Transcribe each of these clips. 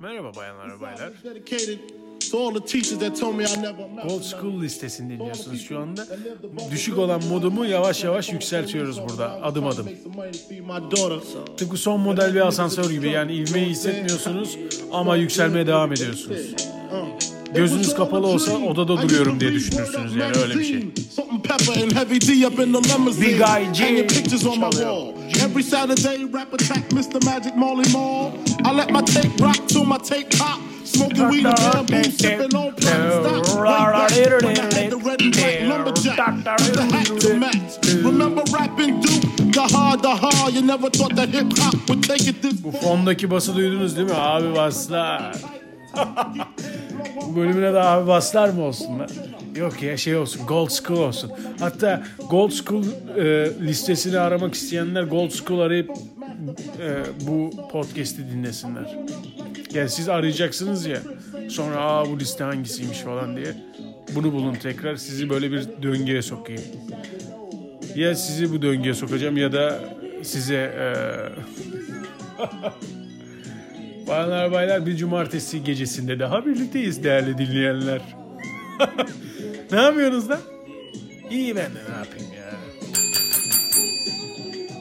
Merhaba bayanlar ve baylar. Dedicated to all the teachers that told me I never amount Old School listesini dinliyorsunuz şu anda. Düşük olan modumu yavaş yavaş yükseltiyoruz burada adım adım. Tıpkı son model bir asansör gibi yani ivmeyi hissetmiyorsunuz ama yükselmeye devam ediyorsunuz. Gözünüz kapalı olsa odada duruyorum diye düşünürsünüz yani öyle bir şey. Big Guy J. Hanging pictures on my Çalıyor. wall. Every Saturday, rap attack Mr. Magic Molly Mall. I let my tape rock to my tape pop. Smoking weed and bamboo, sipping on plain stock. Way back when I had the red and black lumberjack. With the hat to match. Remember rapping Duke? The hard, the hard. You never thought that hip hop would take it this Bu fondaki bası duydunuz değil mi? Abi baslar. Bu bölümüne de abi baslar mı olsunlar? Yok ya şey olsun Gold School olsun. Hatta Gold School e, listesini aramak isteyenler Gold School arayıp e, bu podcast'i dinlesinler. Yani siz arayacaksınız ya sonra aa bu liste hangisiymiş falan diye. Bunu bulun tekrar sizi böyle bir döngüye sokayım. Ya sizi bu döngüye sokacağım ya da size e, Bayanlar baylar bir cumartesi gecesinde daha birlikteyiz değerli dinleyenler. ne yapıyorsunuz lan? İyi ben de ne yapayım ya.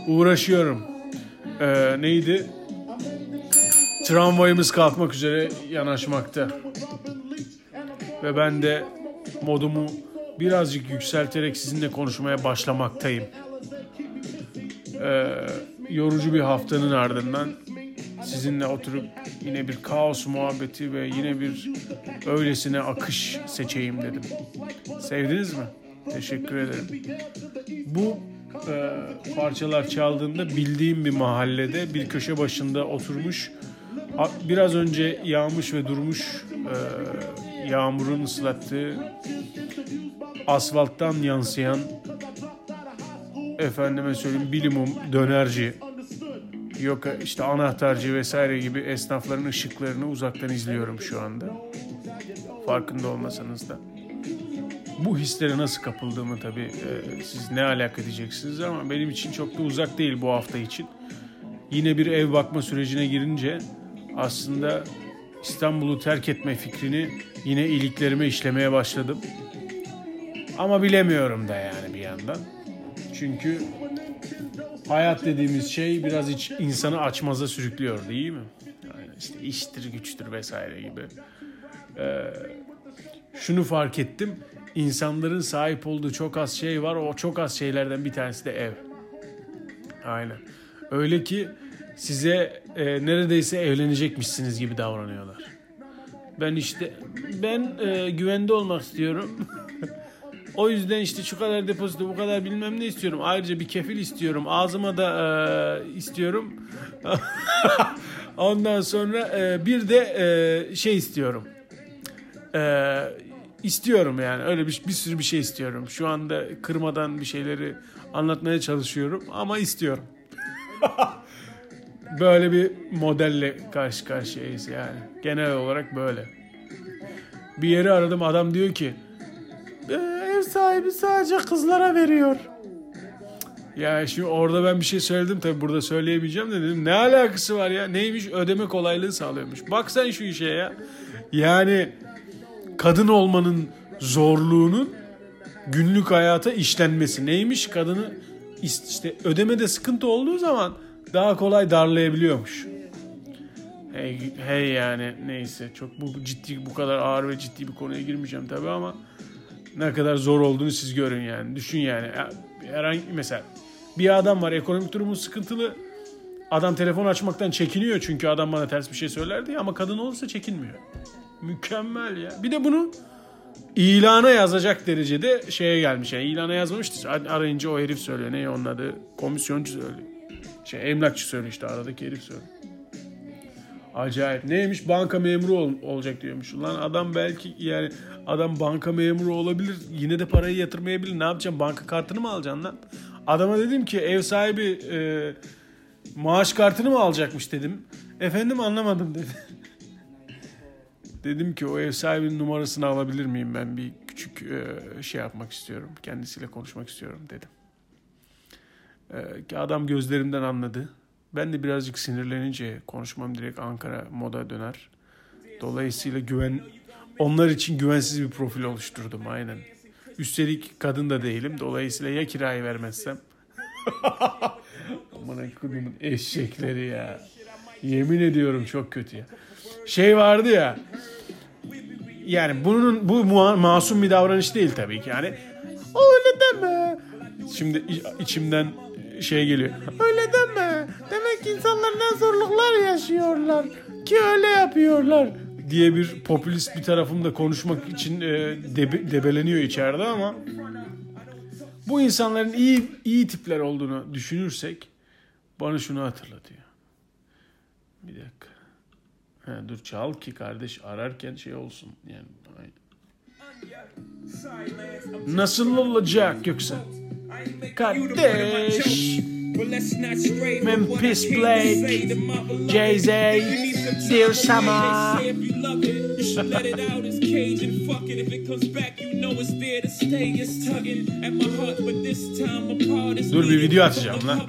Uğraşıyorum. Ee, neydi? Tramvayımız kalkmak üzere yanaşmakta. Ve ben de modumu birazcık yükselterek sizinle konuşmaya başlamaktayım. Ee, yorucu bir haftanın ardından sizinle oturup yine bir kaos muhabbeti ve yine bir öylesine akış seçeyim dedim. Sevdiniz mi? Teşekkür ederim. Bu e, parçalar çaldığında bildiğim bir mahallede bir köşe başında oturmuş biraz önce yağmış ve durmuş e, yağmurun ıslattığı asfalttan yansıyan efendime söyleyeyim bilimum dönerci yok işte anahtarcı vesaire gibi esnafların ışıklarını uzaktan izliyorum şu anda. Farkında olmasanız da. Bu hislere nasıl kapıldığımı tabii e, siz ne alaka diyeceksiniz ama benim için çok da uzak değil bu hafta için. Yine bir ev bakma sürecine girince aslında İstanbul'u terk etme fikrini yine iliklerime işlemeye başladım. Ama bilemiyorum da yani bir yandan. Çünkü hayat dediğimiz şey biraz iç, insanı açmaza sürüklüyor değil mi? Yani işte iştir güçtür vesaire gibi. Ee, şunu fark ettim. İnsanların sahip olduğu çok az şey var. O çok az şeylerden bir tanesi de ev. Aynen. Öyle ki size e, neredeyse evlenecekmişsiniz gibi davranıyorlar. Ben işte ben e, güvende olmak istiyorum. O yüzden işte şu kadar depozito bu kadar bilmem ne istiyorum. Ayrıca bir kefil istiyorum. Ağzıma da e, istiyorum. Ondan sonra e, bir de e, şey istiyorum. E, istiyorum yani öyle bir, bir sürü bir şey istiyorum. Şu anda kırmadan bir şeyleri anlatmaya çalışıyorum ama istiyorum. böyle bir modelle karşı karşıyayız yani. Genel olarak böyle. Bir yeri aradım adam diyor ki "Ee, ev sahibi sadece kızlara veriyor. Ya şimdi orada ben bir şey söyledim tabi burada söyleyemeyeceğim de dedim ne alakası var ya neymiş ödeme kolaylığı sağlıyormuş. Bak sen şu işe ya. Yani kadın olmanın zorluğunun günlük hayata işlenmesi neymiş kadını işte ödemede sıkıntı olduğu zaman daha kolay darlayabiliyormuş. Hey, hey yani neyse çok bu ciddi bu kadar ağır ve ciddi bir konuya girmeyeceğim tabi ama ne kadar zor olduğunu siz görün yani. Düşün yani herhangi mesela bir adam var ekonomik durumu sıkıntılı. Adam telefon açmaktan çekiniyor çünkü adam bana ters bir şey söylerdi ama kadın olursa çekinmiyor. Mükemmel ya. Bir de bunu ilana yazacak derecede şeye gelmiş. Yani ilana yazmamıştı. Arayınca o herif söylüyor. Ne onun adı? Komisyoncu söylüyor. Şey emlakçı söylüyor işte aradaki herif söylüyor. Acayip. Neymiş? Banka memuru ol- olacak diyormuş. Lan adam belki yani adam banka memuru olabilir. Yine de parayı yatırmayabilir. Ne yapacağım? Banka kartını mı alacaksın lan? Adama dedim ki ev sahibi e, maaş kartını mı alacakmış dedim. Efendim anlamadım dedi. dedim ki o ev sahibinin numarasını alabilir miyim? Ben bir küçük e, şey yapmak istiyorum. Kendisiyle konuşmak istiyorum dedim. E, adam gözlerimden anladı. Ben de birazcık sinirlenince konuşmam direkt Ankara moda döner. Dolayısıyla güven onlar için güvensiz bir profil oluşturdum aynen. Üstelik kadın da değilim. Dolayısıyla ya kirayı vermezsem. Aman kodumun eşekleri ya. Yemin ediyorum çok kötü ya. Şey vardı ya. Yani bunun bu masum bir davranış değil tabii ki. Yani öyle deme. Şimdi içimden şey geliyor. Öyle deme. Demek insanlar ne zorluklar yaşıyorlar ki öyle yapıyorlar diye bir popülist bir tarafım da konuşmak için e, debe, debeleniyor içeride ama bu insanların iyi iyi tipler olduğunu düşünürsek bana şunu hatırlatıyor. Bir dakika. Ha, dur çal ki kardeş ararken şey olsun yani. Nasıl olacak yoksa? Kardeş. Memphis Blake, Jay-Z, Dear Summer. let it out, it's cage and fuck it. If it comes back, you know it's there to stay. It's tugging at my heart, but this time apart. Dur bir video atacağım lan.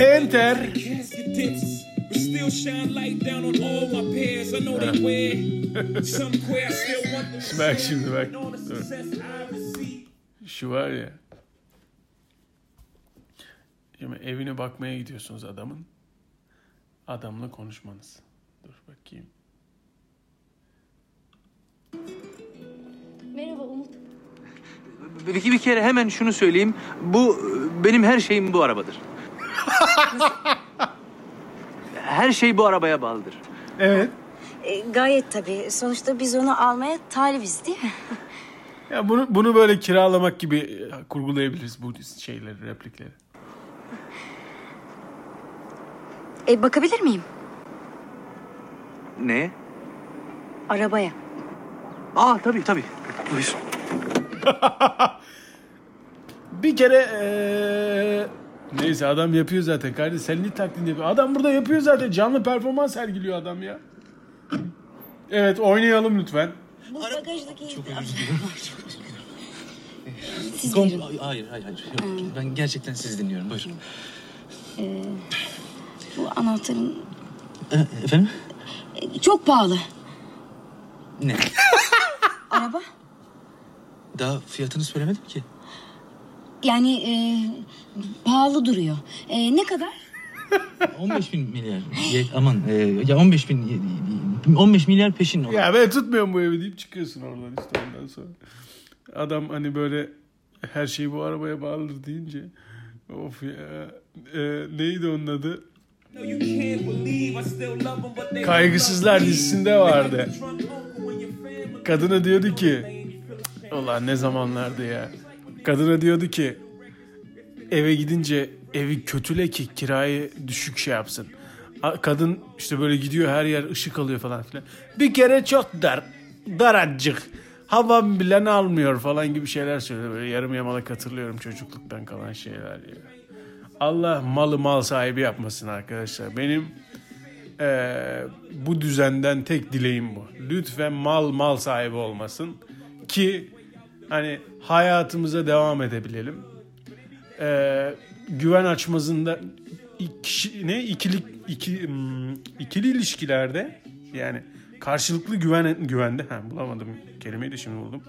Enter. Still shine light down on all my pairs. I know they ah. wear some queer. Still want them. Bak şimdi bak. Şu var ya. Şimdi evine bakmaya gidiyorsunuz adamın adamla konuşmanız. Dur bakayım. Merhaba Umut. Bir, bir kere hemen şunu söyleyeyim. Bu benim her şeyim bu arabadır. her şey bu arabaya bağlıdır. Evet. E, gayet tabii. Sonuçta biz onu almaya talibiz değil mi? Ya bunu bunu böyle kiralamak gibi e, kurgulayabiliriz bu şeyleri, replikleri. E, bakabilir miyim? Ne? Arabaya. Aa tabii tabii. Buyur. bir kere ee... neyse adam yapıyor zaten kardeş sen ne taklidini yapıyor. Adam burada yapıyor zaten canlı performans sergiliyor adam ya. Evet oynayalım lütfen. Bu bagajdaki... Çok özür dilerim. Siz Kom- buyurun. hayır hayır hayır. Yok, Ben gerçekten sizi dinliyorum. Buyurun. Ee, bu anahtarın E, efendim? e, çok pahalı. Ne? Araba? Daha fiyatını söylemedim ki. Yani e, pahalı duruyor. E, ne kadar? 15 bin milyar. Aman e, ya 15 bin 15 milyar peşin. olan. Ya ben tutmuyorum bu evi deyip çıkıyorsun oradan işte ondan sonra. Adam hani böyle her şey bu arabaya bağlıdır deyince of ya e, neydi onun adı? Kaygısızlar dizisinde vardı. Kadına diyordu ki Ulan ne zamanlardı ya. Kadına diyordu ki eve gidince evi kötüle ki kirayı düşük şey yapsın. Kadın işte böyle gidiyor her yer ışık alıyor falan filan. Bir kere çok dar, daracık. Havam bile almıyor falan gibi şeyler söylüyor. Böyle yarım yamalak hatırlıyorum çocukluktan kalan şeyler ya. Allah malı mal sahibi yapmasın arkadaşlar. Benim eee, bu düzenden tek dileğim bu. Lütfen mal mal sahibi olmasın ki hani hayatımıza devam edebilelim. Eee, güven açmazında iki, ne ikilik iki hmm, ikili ilişkilerde yani karşılıklı güven güvende ha bulamadım kelimeyi de şimdi buldum.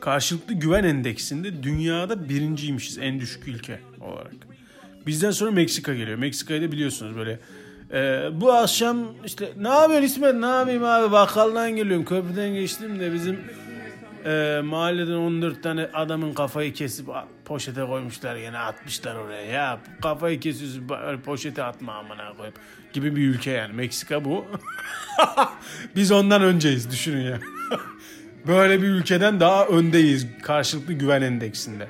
Karşılıklı güven endeksinde dünyada birinciymişiz en düşük ülke olarak. Bizden sonra Meksika geliyor. Meksika'yı da biliyorsunuz böyle. Ee, bu akşam işte ne yapıyorsun İsmet ne yapayım abi bakkaldan geliyorum köprüden geçtim de bizim e, mahalleden 14 tane adamın kafayı kesip poşete koymuşlar yine atmışlar oraya ya kafayı kesiyorsun poşete atma amına koyup gibi bir ülke yani Meksika bu. Biz ondan önceyiz düşünün ya. Böyle bir ülkeden daha öndeyiz karşılıklı güven endeksinde.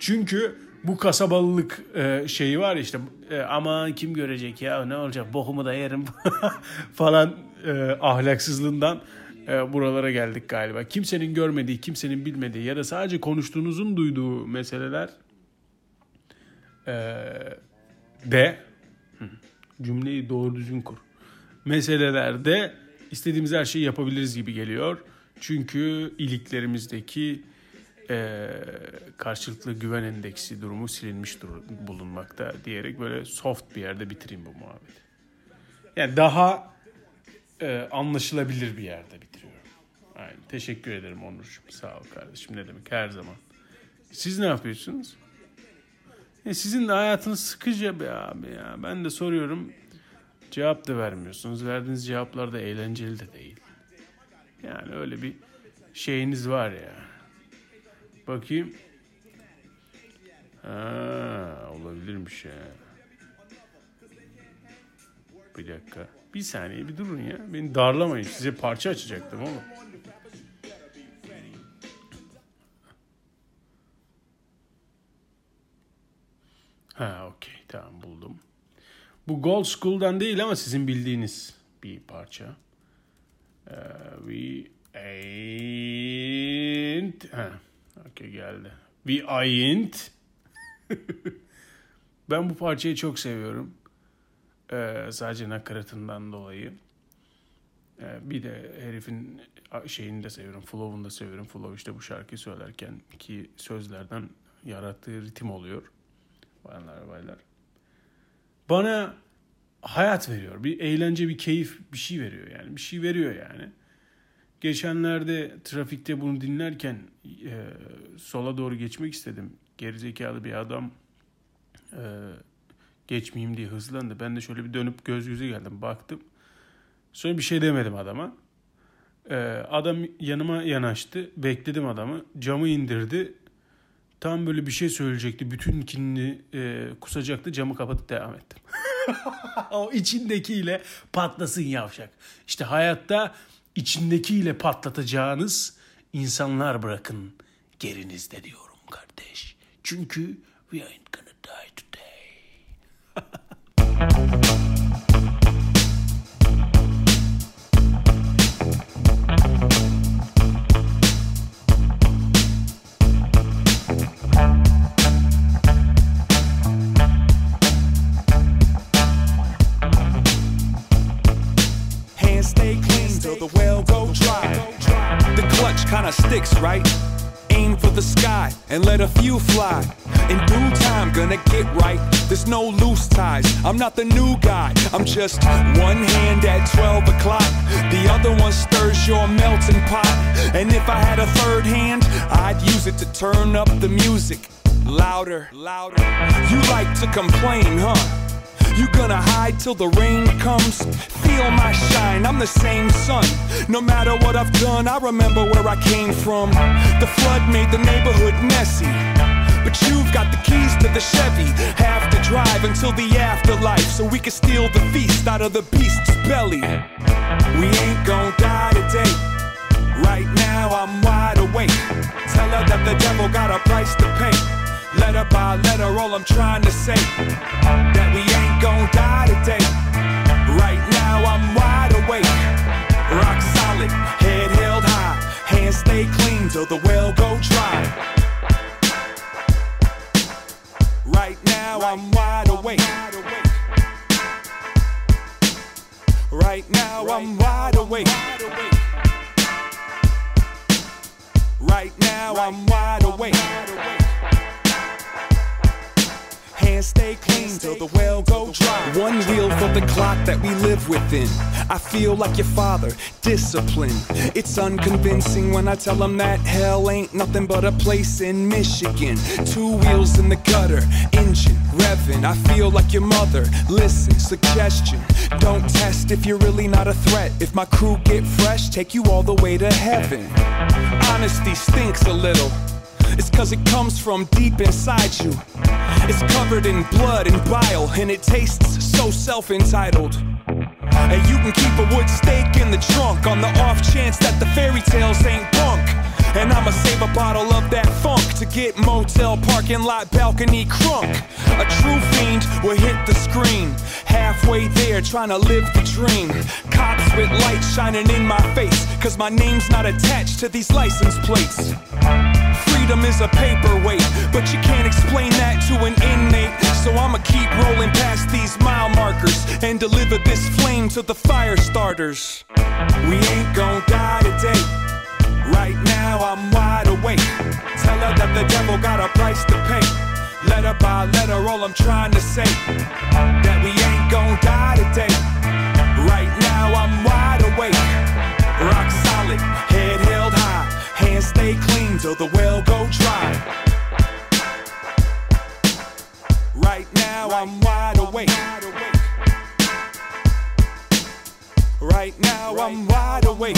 Çünkü bu kasabalılık e, şeyi var işte e, aman kim görecek ya ne olacak bokumu da yerim falan e, ahlaksızlığından e, buralara geldik galiba. Kimsenin görmediği, kimsenin bilmediği ya da sadece konuştuğunuzun duyduğu meseleler e, de cümleyi doğru düzgün kur. Meselelerde istediğimiz her şeyi yapabiliriz gibi geliyor. Çünkü iliklerimizdeki e, karşılıklı güven endeksi durumu silinmiş dur- bulunmakta diyerek böyle soft bir yerde bitireyim bu muhabbeti. Yani daha e, anlaşılabilir bir yerde bitiriyorum. Aynen. Teşekkür ederim Onurcuğum. Sağ ol kardeşim. Ne demek her zaman. Siz ne yapıyorsunuz? E, sizin de hayatınız sıkıcı be abi ya. Ben de soruyorum. Cevap da vermiyorsunuz. Verdiğiniz cevaplar da eğlenceli de değil. Yani öyle bir şeyiniz var ya. Bakayım. Ha, olabilirmiş ya. Bir dakika. Bir saniye bir durun ya. Beni darlamayın. Size parça açacaktım ama. Ha okey tamam buldum. Bu Gold School'dan değil ama sizin bildiğiniz bir parça. Ee, we ain't... Ha, okey geldi. We ain't... ben bu parçayı çok seviyorum. Ee, sadece nakaratından dolayı. Ee, bir de herifin şeyini de seviyorum. Flow'unu da seviyorum. Flow işte bu şarkıyı söylerken ki sözlerden yarattığı ritim oluyor. Bayanlar baylar. Bana hayat veriyor. Bir eğlence, bir keyif, bir şey veriyor yani. Bir şey veriyor yani. Geçenlerde trafikte bunu dinlerken e, sola doğru geçmek istedim. Gerizekalı bir adam e, geçmeyeyim diye hızlandı. Ben de şöyle bir dönüp göz yüze geldim. Baktım. Sonra bir şey demedim adama. E, adam yanıma yanaştı. Bekledim adamı. Camı indirdi. Tam böyle bir şey söyleyecekti. Bütün kinini e, kusacaktı. Camı kapatıp devam ettim. o içindekiyle patlasın yavşak. İşte hayatta içindekiyle patlatacağınız insanlar bırakın gerinizde diyorum kardeş. Çünkü we ain't gonna die today. Not the new guy. I'm just one hand at 12 o'clock. The other one stirs your melting pot. And if I had a third hand, I'd use it to turn up the music. Louder, louder. You like to complain, huh? You gonna hide till the rain comes? Feel my shine, I'm the same sun. No matter what I've done, I remember where I came from. The flood made the neighborhood messy. But you've got the keys to the Chevy. Have to drive until the afterlife so we can steal the feast out of the beast's belly. We ain't gonna die today. Right now, I'm wide awake. Tell her that the devil got a price to pay. Letter by letter, all I'm trying to say that we ain't gonna die today. Right now, I'm wide awake, rock solid, head held high, hands stay clean till the well awake. Right now, I'm wide awake. Right now, I'm wide awake. Stay clean till the well go dry. One wheel for the clock that we live within. I feel like your father, discipline. It's unconvincing when I tell him that hell ain't nothing but a place in Michigan. Two wheels in the gutter, engine revving. I feel like your mother. Listen, suggestion. Don't test if you're really not a threat. If my crew get fresh, take you all the way to heaven. Honesty stinks a little. It's cause it comes from deep inside you. It's covered in blood and bile, and it tastes so self entitled. And you can keep a wood stake in the trunk on the off chance that the fairy tales ain't bunk. And I'ma save a bottle of that funk to get motel parking lot balcony crunk. A true fiend will hit the screen. Halfway there, trying to live the dream. Cops with lights shining in my face, cause my name's not attached to these license plates. Freedom is a paperweight, but you can't explain that to an inmate. So I'ma keep rolling past these mile markers and deliver this flame to the fire starters. We ain't gonna die today. Right now I'm wide awake. Tell her that the devil got a price to pay. Letter by letter, all I'm trying to say that we ain't gon' die today. Right now I'm wide awake, rock solid, head held high, hands stay clean till the well go dry. Right now I'm wide awake. Right now I'm wide awake.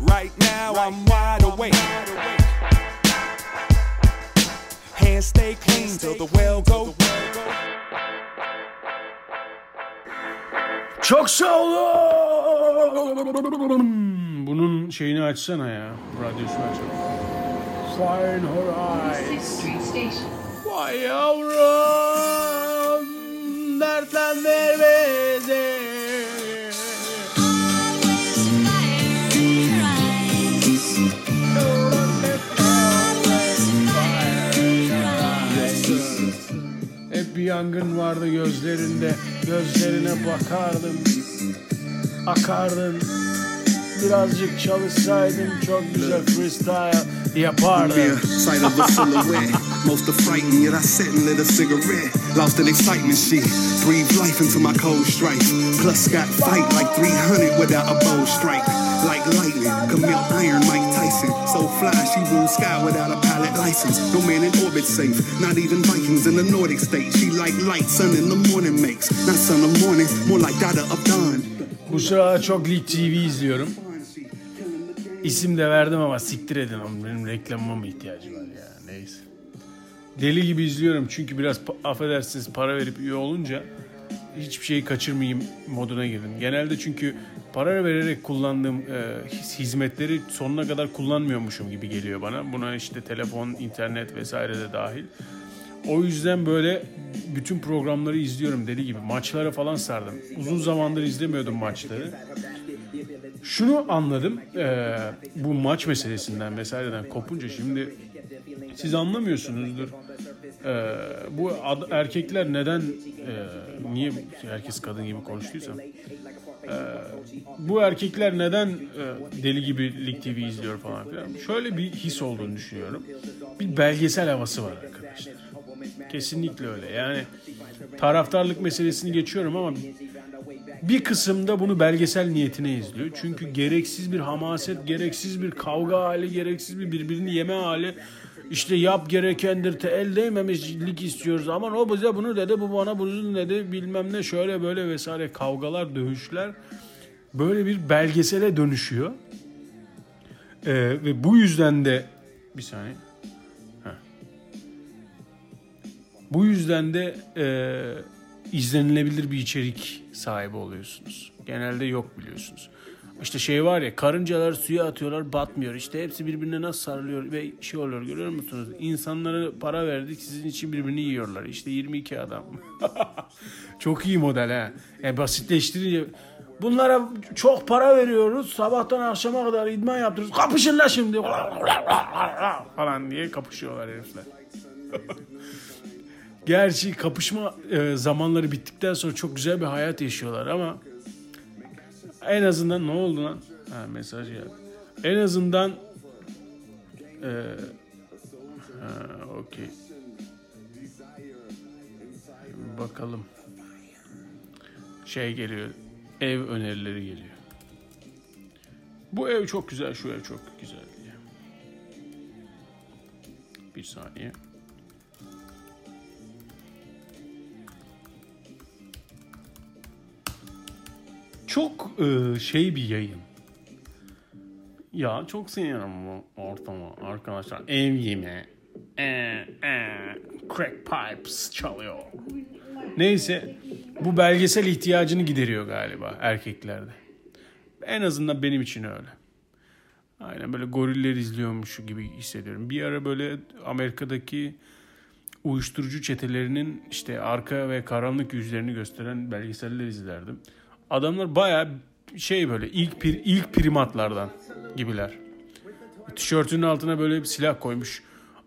Right now I'm wide awake. Hands stay clean till the well go. Çok sağ olun. Bunun şeyini açsana ya. Radyosunu açalım. Fine Horizon. Vay yavrum. Dertlendir bizi. Hep bir yangın vardı gözlerinde. Gözlerine bakardım. Akardın. Birazcık çalışsaydın çok güzel freestyle yapardın. Mere sight of a silhouette. Most of yet I sat and lit a cigarette. Lost in excitement, she breathed life into my cold strife. Plus got fight like 300 without a bow strike. Like lightning, Camille Iron, Mike Tyson. So fly, she rules sky without a pilot license. No man in orbit safe, not even Vikings in the Nordic state. She like light, sun in the morning makes. Not sun of morning, more like daughter of dawn. Bu sıralar çok Lig TV izliyorum. İsim de verdim ama siktir edin oğlum. Benim reklamıma mı ihtiyacı var ya neyse. Deli gibi izliyorum çünkü biraz affedersiniz para verip üye olunca hiçbir şeyi kaçırmayayım moduna girdim. Genelde çünkü para vererek kullandığım e, hizmetleri sonuna kadar kullanmıyormuşum gibi geliyor bana. Buna işte telefon, internet vesaire de dahil. O yüzden böyle bütün programları izliyorum deli gibi. Maçlara falan sardım. Uzun zamandır izlemiyordum maçları. Şunu anladım. eee, bu maç meselesinden vesaireden kopunca şimdi siz anlamıyorsunuzdur. Eee, bu ad- erkekler neden eee, niye herkes kadın gibi konuştuysa eee, bu erkekler neden eee, deli gibi Lig TV izliyor falan filan. Şöyle bir his olduğunu düşünüyorum. Bir belgesel havası var arkadaşlar. Kesinlikle öyle. Yani taraftarlık meselesini geçiyorum ama bir kısımda bunu belgesel niyetine izliyor. Çünkü gereksiz bir hamaset, gereksiz bir kavga hali, gereksiz bir birbirini yeme hali. İşte yap gerekendir, te el değmemişlik istiyoruz. Aman o bize bunu dedi, bu bana bunu dedi, bilmem ne şöyle böyle vesaire kavgalar, dövüşler. Böyle bir belgesele dönüşüyor. Ee, ve bu yüzden de bir saniye. Bu yüzden de e, izlenilebilir bir içerik sahibi oluyorsunuz. Genelde yok biliyorsunuz. İşte şey var ya karıncalar suya atıyorlar batmıyor. İşte hepsi birbirine nasıl sarılıyor ve şey oluyor görüyor musunuz? İnsanlara para verdik sizin için birbirini yiyorlar. İşte 22 adam. çok iyi model ha. Yani basitleştirince bunlara çok para veriyoruz. Sabahtan akşama kadar idman yaptırıyoruz. Kapışın la şimdi falan diye kapışıyorlar herifler. Gerçi kapışma e, zamanları bittikten sonra çok güzel bir hayat yaşıyorlar ama en azından ne oldu lan? Ha mesaj geldi. En azından e, ha, okey. Bakalım. Şey geliyor. Ev önerileri geliyor. Bu ev çok güzel, şu ev çok güzel diye. Bir saniye. Çok e, şey bir yayın. Ya çok seviyorum bu ortamı arkadaşlar. Ev yemeği. E, e, crack pipes çalıyor. Neyse bu belgesel ihtiyacını gideriyor galiba erkeklerde. En azından benim için öyle. Aynen böyle goriller izliyormuş gibi hissediyorum. Bir ara böyle Amerika'daki uyuşturucu çetelerinin işte arka ve karanlık yüzlerini gösteren belgeseller izlerdim. Adamlar baya şey böyle ilk pir, ilk primatlardan gibiler. Tişörtünün altına böyle bir silah koymuş.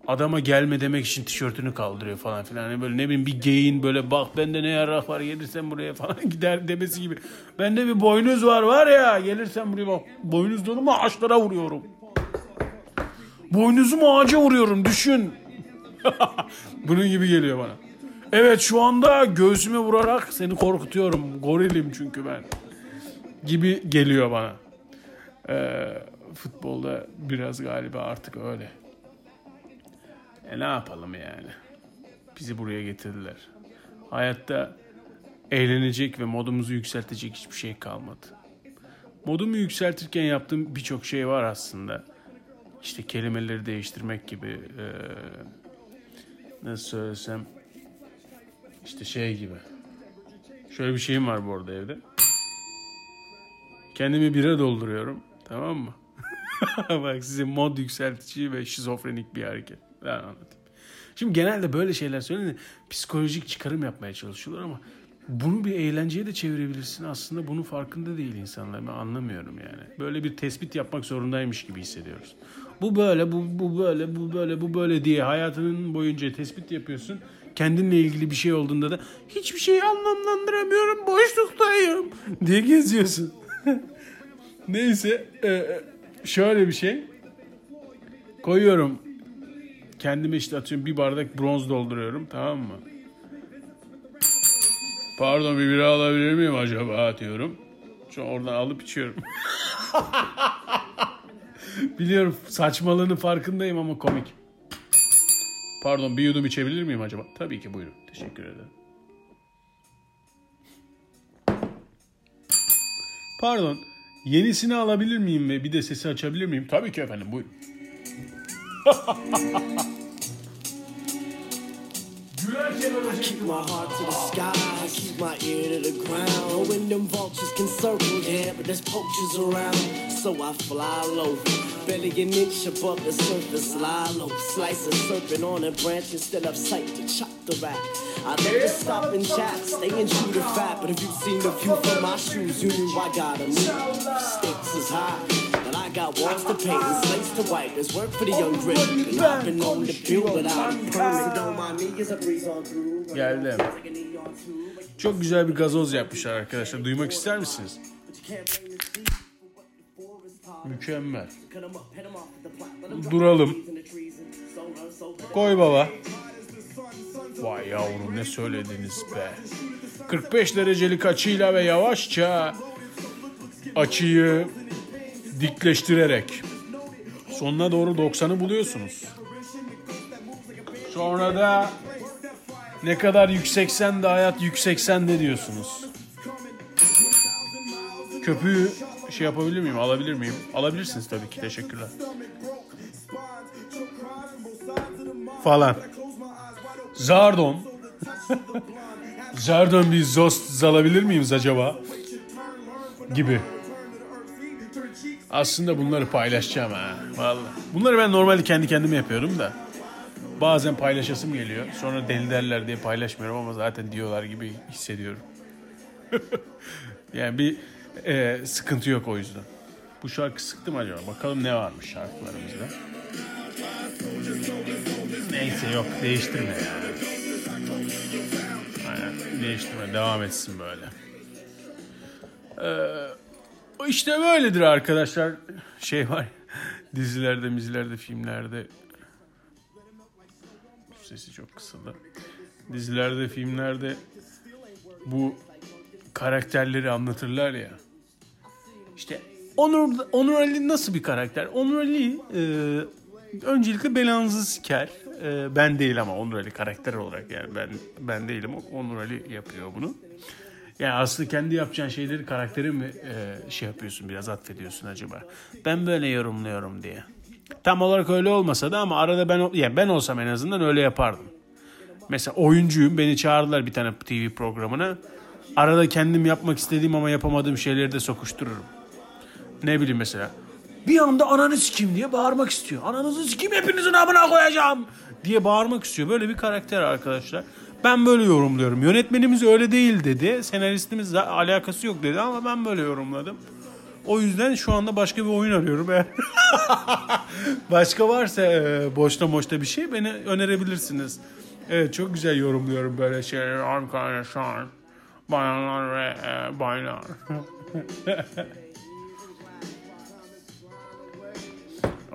Adama gelme demek için tişörtünü kaldırıyor falan filan. Hani böyle ne bileyim bir geyin böyle bak bende ne yarrak var gelirsen buraya falan gider demesi gibi. Bende bir boynuz var var ya gelirsen buraya bak boynuz ağaçlara vuruyorum. Boynuzumu ağaca vuruyorum düşün. Bunun gibi geliyor bana. Evet şu anda göğsüme vurarak seni korkutuyorum. Gorilim çünkü ben. Gibi geliyor bana. Ee, futbolda biraz galiba artık öyle. E ne yapalım yani? Bizi buraya getirdiler. Hayatta eğlenecek ve modumuzu yükseltecek hiçbir şey kalmadı. Modumu yükseltirken yaptığım birçok şey var aslında. İşte kelimeleri değiştirmek gibi. eee, nasıl söylesem. İşte şey gibi. Şöyle bir şeyim var bu arada evde. Kendimi bire dolduruyorum. Tamam mı? Bak size mod yükseltici ve şizofrenik bir hareket. Ben anlatayım. Şimdi genelde böyle şeyler söyleniyor. Psikolojik çıkarım yapmaya çalışıyorlar ama bunu bir eğlenceye de çevirebilirsin. Aslında bunun farkında değil insanlar. Ben anlamıyorum yani. Böyle bir tespit yapmak zorundaymış gibi hissediyoruz. Bu böyle, bu, bu böyle, bu böyle, bu böyle diye hayatının boyunca tespit yapıyorsun. Kendinle ilgili bir şey olduğunda da hiçbir şeyi anlamlandıramıyorum, boşluktayım diye geziyorsun. Neyse, e, şöyle bir şey. Koyuyorum kendime işte atıyorum bir bardak bronz dolduruyorum tamam mı? Pardon bir bira alabilir miyim acaba diyorum. An oradan alıp içiyorum. Biliyorum saçmalığının farkındayım ama komik. Pardon bir yudum içebilir miyim acaba? Tabii ki buyurun. Teşekkür ederim. Pardon yenisini alabilir miyim ve bir de sesi açabilir miyim? Tabii ki efendim buyurun. Keep my barely an inch above the surface, lie low. Slice a serpent on a branch instead of sight to chop the rat. I never stop and chat, staying true to fat. But if you've seen the view from my shoes, you knew I gotta move. Stakes is high. But I got walls to paint and slates to wipe. There's work for the young grit. And I've been known to build without a permit. Don't mind me as I breeze on through. Geldim. Çok güzel bir gazoz yapmışlar arkadaşlar. Duymak ister misiniz? Mükemmel. Duralım. Koy baba. Vay yavrum ne söylediniz be. 45 derecelik açıyla ve yavaşça açıyı dikleştirerek sonuna doğru 90'ı buluyorsunuz. Sonra da ne kadar yükseksen de hayat yükseksen de diyorsunuz. Köpüğü şey yapabilir miyim? Alabilir miyim? Alabilirsiniz tabii ki. Teşekkürler. Falan. Zardon. Zardon bir zost alabilir miyiz acaba? Gibi. Aslında bunları paylaşacağım ha. Vallahi. Bunları ben normalde kendi kendime yapıyorum da. Bazen paylaşasım geliyor. Sonra deli derler diye paylaşmıyorum ama zaten diyorlar gibi hissediyorum. yani bir e, sıkıntı yok o yüzden. Bu şarkı sıktı mı acaba? Bakalım ne varmış şarkılarımızda. Neyse yok değiştirme ya. Aynen, değiştirme devam etsin böyle. Ee, işte böyledir arkadaşlar. Şey var dizilerde, mizilerde, filmlerde sesi çok kısıldı. Dizilerde, filmlerde bu karakterleri anlatırlar ya. İşte Onur, Onur Ali nasıl bir karakter? Onur Ali e, öncelikle belanızı siker. E, ben değil ama Onur Ali karakter olarak yani ben ben değilim. Onur Ali yapıyor bunu. Yani aslında kendi yapacağın şeyleri karaktere mi e, şey yapıyorsun biraz atfediyorsun acaba? Ben böyle yorumluyorum diye. Tam olarak öyle olmasa da ama arada ben yani ben olsam en azından öyle yapardım. Mesela oyuncuyum beni çağırdılar bir tane TV programına. Arada kendim yapmak istediğim ama yapamadığım şeyleri de sokuştururum. Ne bileyim mesela. Bir anda ananı sikeyim diye bağırmak istiyor. Ananızı sikeyim hepinizin amına koyacağım diye bağırmak istiyor. Böyle bir karakter arkadaşlar. Ben böyle yorumluyorum. Yönetmenimiz öyle değil dedi. Senaristimizle alakası yok dedi ama ben böyle yorumladım. O yüzden şu anda başka bir oyun arıyorum. Başka varsa e, boşta boşta bir şey beni önerebilirsiniz. Evet çok güzel yorumluyorum böyle şeyler arkadaşlar. Bayanlar ve e, baylar.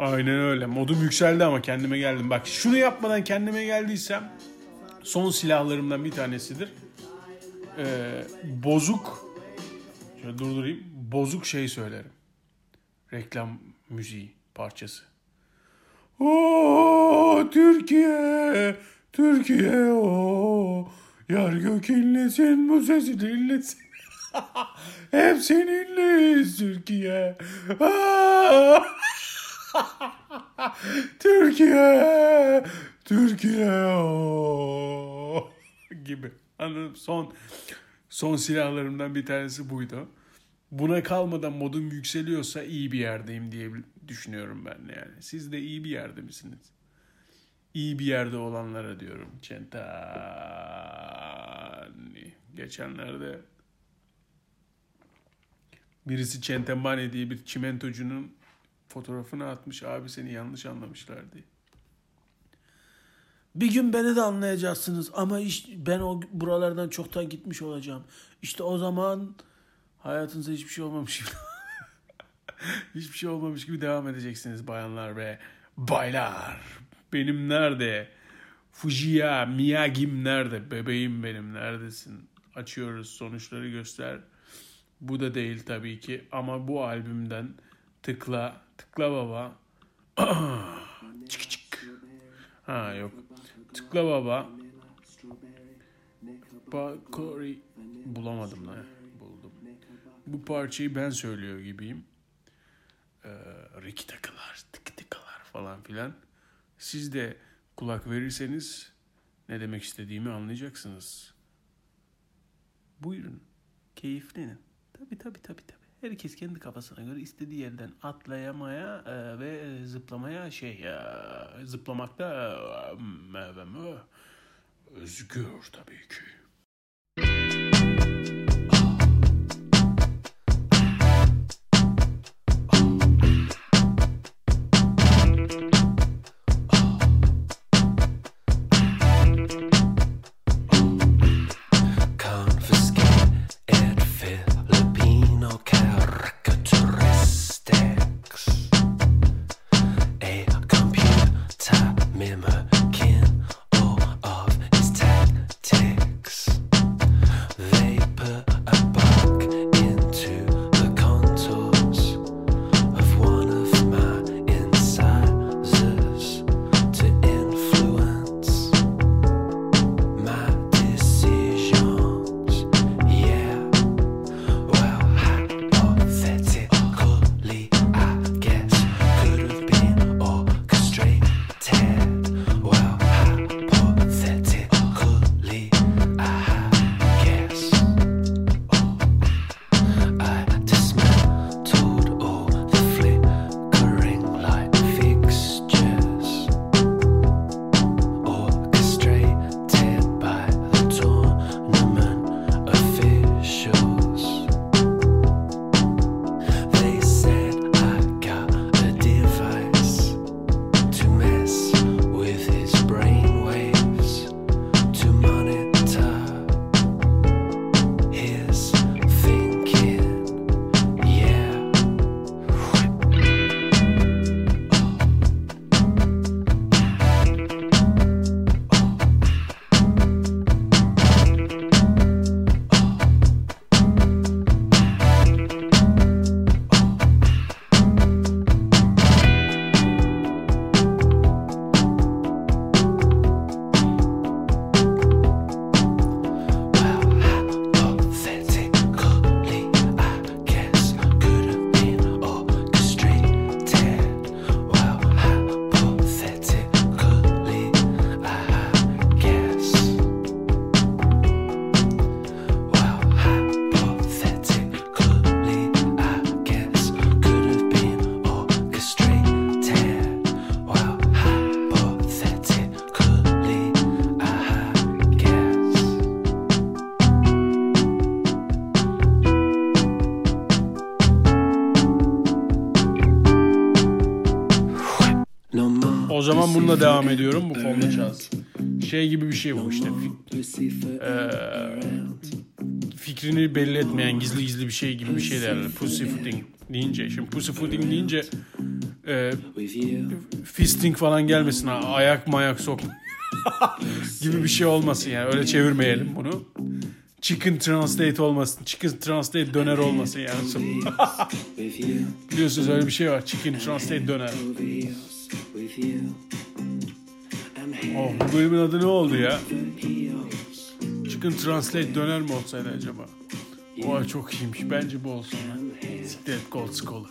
Aynen öyle. Modum yükseldi ama kendime geldim. Bak şunu yapmadan kendime geldiysem son silahlarımdan bir tanesidir. Ee, bozuk şöyle durdurayım. Bozuk şey söylerim. Reklam müziği parçası. Oo Türkiye, Türkiye o. Yar gök inlesin bu sesi dinlesin. Hep seninleyiz Türkiye. Aa! Türkiye, Türkiye o. gibi. Anladım. Son son silahlarımdan bir tanesi buydu. Buna kalmadan modum yükseliyorsa iyi bir yerdeyim diye düşünüyorum ben yani. Siz de iyi bir yerde misiniz? İyi bir yerde olanlara diyorum. Centani. Geçenlerde birisi Centembani diye bir çimentocunun fotoğrafını atmış. Abi seni yanlış anlamışlar diye. Bir gün beni de anlayacaksınız ama iş, ben o buralardan çoktan gitmiş olacağım. İşte o zaman hayatınızda hiçbir şey olmamış gibi hiçbir şey olmamış gibi devam edeceksiniz bayanlar ve baylar. Benim nerede? Fujiya, Miyagi'm nerede? Bebeğim benim neredesin? Açıyoruz sonuçları göster. Bu da değil tabii ki ama bu albümden tıkla, tıkla baba. çık çık. Ha yok. Tıkla baba. Bakori bulamadım lan. Buldum. Bu parçayı ben söylüyor gibiyim. Ee, Riki takılar, tık tıkılar falan filan. Siz de kulak verirseniz ne demek istediğimi anlayacaksınız. Buyurun. Keyiflenin. Tabi tabi tabi tabi. Herkes kendi kafasına göre istediği yerden atlayamaya e, ve zıplamaya şey ya zıplamakta e, özgür tabii ki. Zaman bununla devam ediyorum. Bu fonda çalsın. Şey gibi bir şey bu işte. Ee, fikrini belli etmeyen gizli gizli bir şey gibi bir şey derler. Pussyfooting deyince. Şimdi pussyfooting deyince e, fisting falan gelmesin. ha, Ayak mayak sok gibi bir şey olmasın yani. Öyle çevirmeyelim bunu. Chicken translate olmasın. Chicken translate döner olmasın yani. Biliyorsunuz öyle bir şey var. Chicken translate döner. Oh, bu bölümün adı ne oldu ya? Chicken translate döner mi olsaydı acaba? Oha çok iyiymiş. Bence bu olsun. lan. Siktir et Gold Skull'u.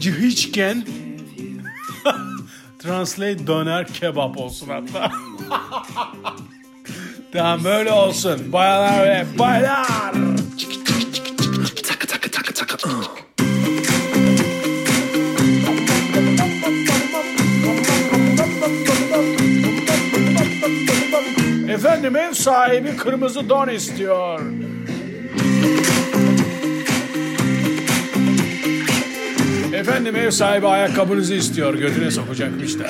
Cihiçken translate döner kebap olsun hatta. tamam böyle olsun. Bayalar ve baylar. Efendim ev sahibi kırmızı don istiyor. Efendim ev sahibi ayakkabınızı istiyor. Götüne sokacakmış da.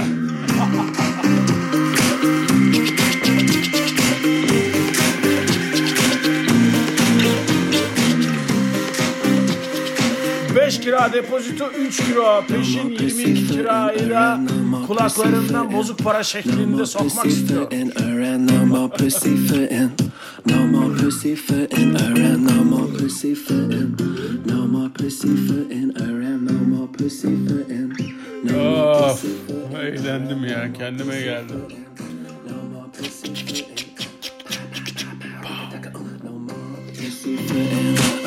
Kira depozito 3 euro. Peşin 22 kirayı da kulaklarından bozuk para şeklinde sokmak istiyor. Of, eğlendim ya. Kendime geldim.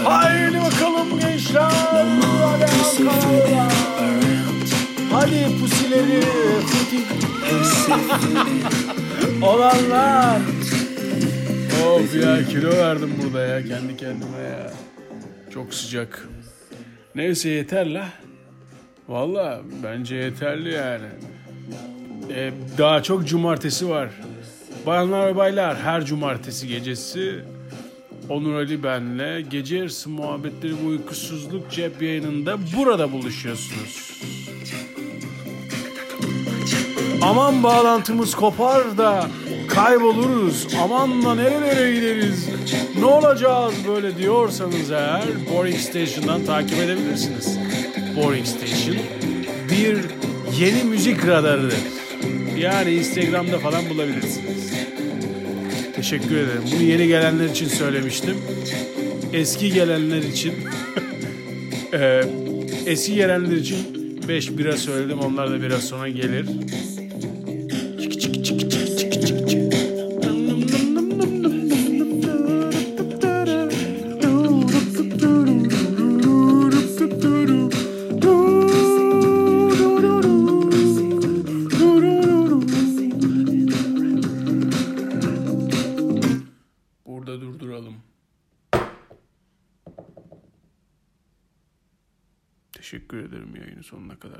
Haydi bakalım gençler. Hadi. Hadi pusileri. Olanlar. Of ya kilo verdim burada ya kendi kendime ya. Çok sıcak. Neyse yeter la. Valla bence yeterli yani. Ee, daha çok cumartesi var. Bayanlar ve baylar her cumartesi gecesi Onur Ali benle gece yarısı muhabbetleri ve uykusuzluk cep yayınında burada buluşuyorsunuz. Aman bağlantımız kopar da kayboluruz. Aman da nerelere gideriz. Ne olacağız böyle diyorsanız eğer Boring Station'dan takip edebilirsiniz. Boring Station bir yeni müzik radarıdır. Yani Instagram'da falan bulabilirsiniz. Teşekkür ederim. Bunu yeni gelenler için söylemiştim. Eski gelenler için eee, eski gelenler için 5 bira söyledim. Onlar da biraz sonra gelir.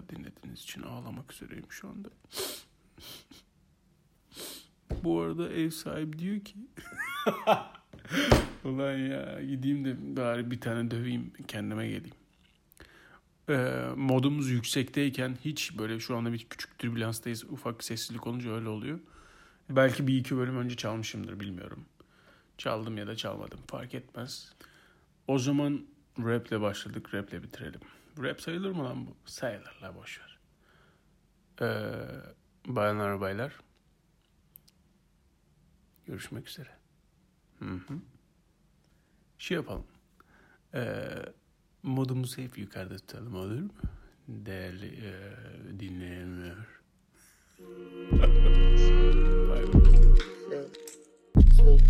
Dinlediğiniz için. Ağlamak üzereyim şu anda. Bu arada ev sahibi diyor ki Ulan ya gideyim de bari bir tane döveyim kendime geleyim. Ee, modumuz yüksekteyken hiç böyle şu anda bir küçük türbülanstayız. Ufak sessizlik olunca öyle oluyor. Belki bir iki bölüm önce çalmışımdır bilmiyorum. Çaldım ya da çalmadım fark etmez. O zaman raple başladık raple bitirelim. Rap sayılır mı lan bu? Sayılır la boşver. Ee, bayanlar baylar. Görüşmek üzere. Hı hı. Şey yapalım. Ee, modumuzu hep yukarıda tutalım olur mu? Değerli e, dinleyenler. Bay. Sleep.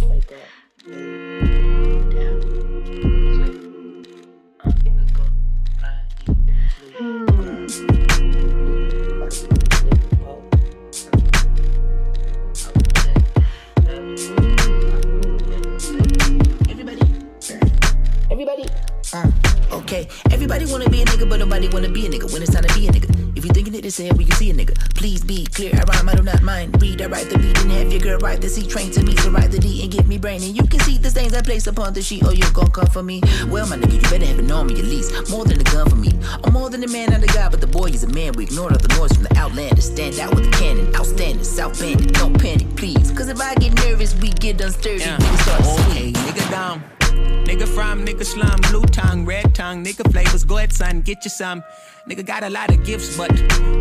Like that. Everybody wanna be a nigga, but nobody wanna be a nigga when it's time to be a nigga. If you thinking it is here, we can see a nigga. Please be clear. I rhyme, I do not mind. Read, I write the beat and have your girl write the C. Train to me, so write the D and give me brain. And you can see the stains I place upon the sheet. Oh, you gon' come for me? Well, my nigga, you better have on me at least. More than a gun for me. I'm more than a man, not a guy, but the boy is a man. We ignore all the noise from the outlander. Stand out with the cannon. Outstanding. South Bandit. Don't panic, please. Cause if I get nervous, we get unsturdy. Yeah. Niggas start to oh, Okay, sweet. nigga down. Nigga from nigga slum, blue tongue, red tongue, nigga flavors. Go ahead, son, get you some. Nigga got a lot of gifts, but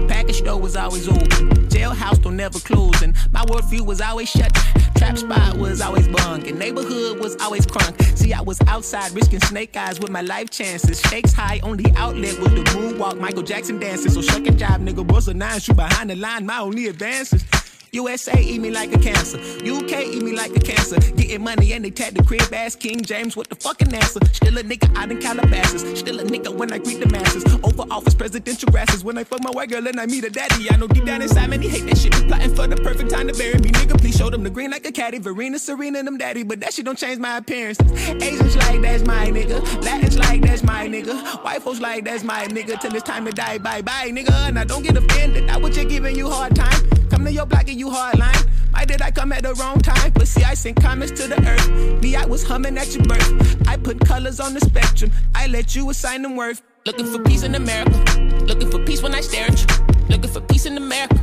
package store was always open. Jailhouse don't never close, and my worldview was always shut. Trap spot was always bunk, and neighborhood was always crunk. See, I was outside risking snake eyes with my life chances. Stakes high, only outlet was the moonwalk. Michael Jackson dances, so shuck jive, nigga. Bust a nine, shoot behind the line, my only advances. USA eat me like a cancer. UK eat me like a cancer. Getting money and they tag the crib ass King James with the fucking answer. Still a nigga out in Calabasas. Still a nigga when I greet the masses. Over office presidential grasses. When I fuck my white girl and I meet a daddy. I know deep down inside man he hate that shit. Plotting for the perfect time to bury me. Nigga, please show them the green like a caddy. Verena, Serena, and them daddy. But that shit don't change my appearance. Asians like that's my nigga. Latins like that's my nigga. White folks like that's my nigga. Till it's time to die. Bye bye, nigga. Now don't get offended. That what you giving you hard time. Come to your block and you hardline. Why did I come at the wrong time? But see, I sent comments to the earth. Me, I was humming at your birth. I put colors on the spectrum. I let you assign them worth. Looking for peace in America. Looking for peace when I stare at you. Looking for peace in America.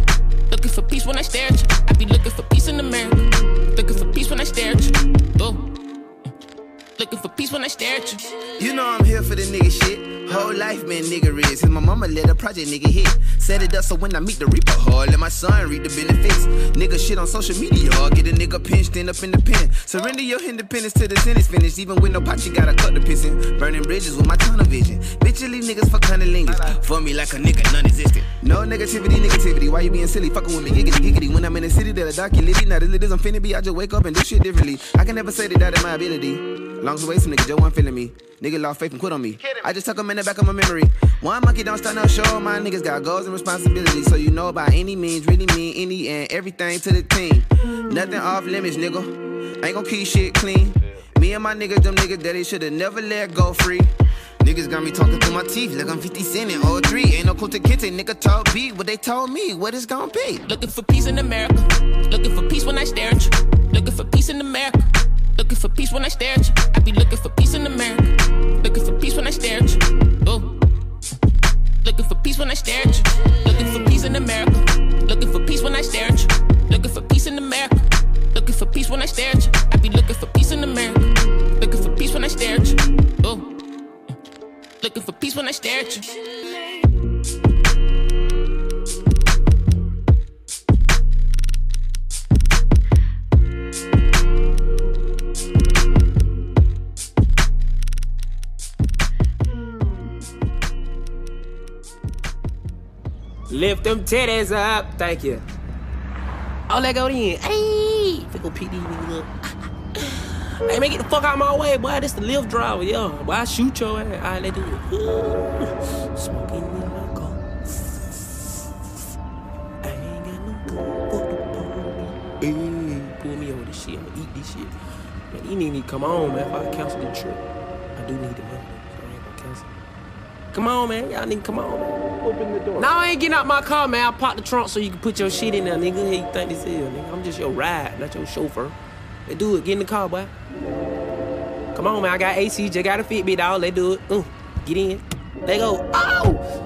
Looking for peace when I stare at you. I be looking for peace in America. Looking for peace when I stare at you. Looking for peace when I stare at you. You know I'm here for the nigga shit. Whole life, man, nigga is. His my mama let a project nigga hit. Set it up so when I meet the reaper, hard, let my son read the benefits. Nigga shit on social media, or get a nigga pinched in up in the pen. Surrender your independence till the sentence finished. Even with no pot, you gotta cut the pissing. Burning bridges with my tunnel vision. Bitchly niggas fuck cunnilingus. For me like a nigga non-existent. No negativity, negativity. Why you being silly? Fucking with me, giggity, giggity. When I'm in the city, a dark you litty. Now the lit is I'm finna be. I just wake up and do shit differently. I can never say that that is my ability. Long away, some nigga Joe one feeling me. Nigga lost faith and quit on me. I just tuck 'em in the back of my memory. One monkey don't start no show. My niggas got goals and responsibilities. So you know by any means, really mean any and everything to the team. Nothing off limits, nigga. Ain't gon' keep shit clean. Me and my niggas, them niggas that they should've never let go free. Niggas got me talking through my teeth like I'm 50 Cent in 03. Ain't no cool to kente, nigga told B what they told me, what it's gon' be. Looking for peace in America. Looking for peace when I stare at you. Looking for peace in America. Looking for peace when I stare at you. I be looking for peace in America. Looking for peace when I stare at you. Oh. Looking for peace when I stare at you. Looking for peace in America. Looking for peace when I stare at you. Looking for peace in America. Looking for peace when I stare at you. I be looking for peace in America. Looking for peace when I stare at you. Oh. Looking for peace when I stare at you. Lift them titties up. Thank you. Oh, let go then. Hey, fickle PD nigga. Hey, man, get the fuck out of my way, boy. This the lift driver, yo. Boy, I shoot your ass. All right, let's do it. Smoking in my. I ain't got no gun. Fuck the police. Hey, pull me over this shit. I'ma eat this shit. Man, you need to come on, man. If I cancel the trip, I do need the Come on, man. Y'all nigga, come on, man. Open the door. Now I ain't getting out my car, man. I parked the trunk so you can put your shit in there, nigga. How you think this is, nigga? I'm just your ride, not your chauffeur. Let's do it. Get in the car, boy. Come on, man. I got AC. Just got a Fitbit, dog. Let's do it. Uh, get in. Let go. Oh!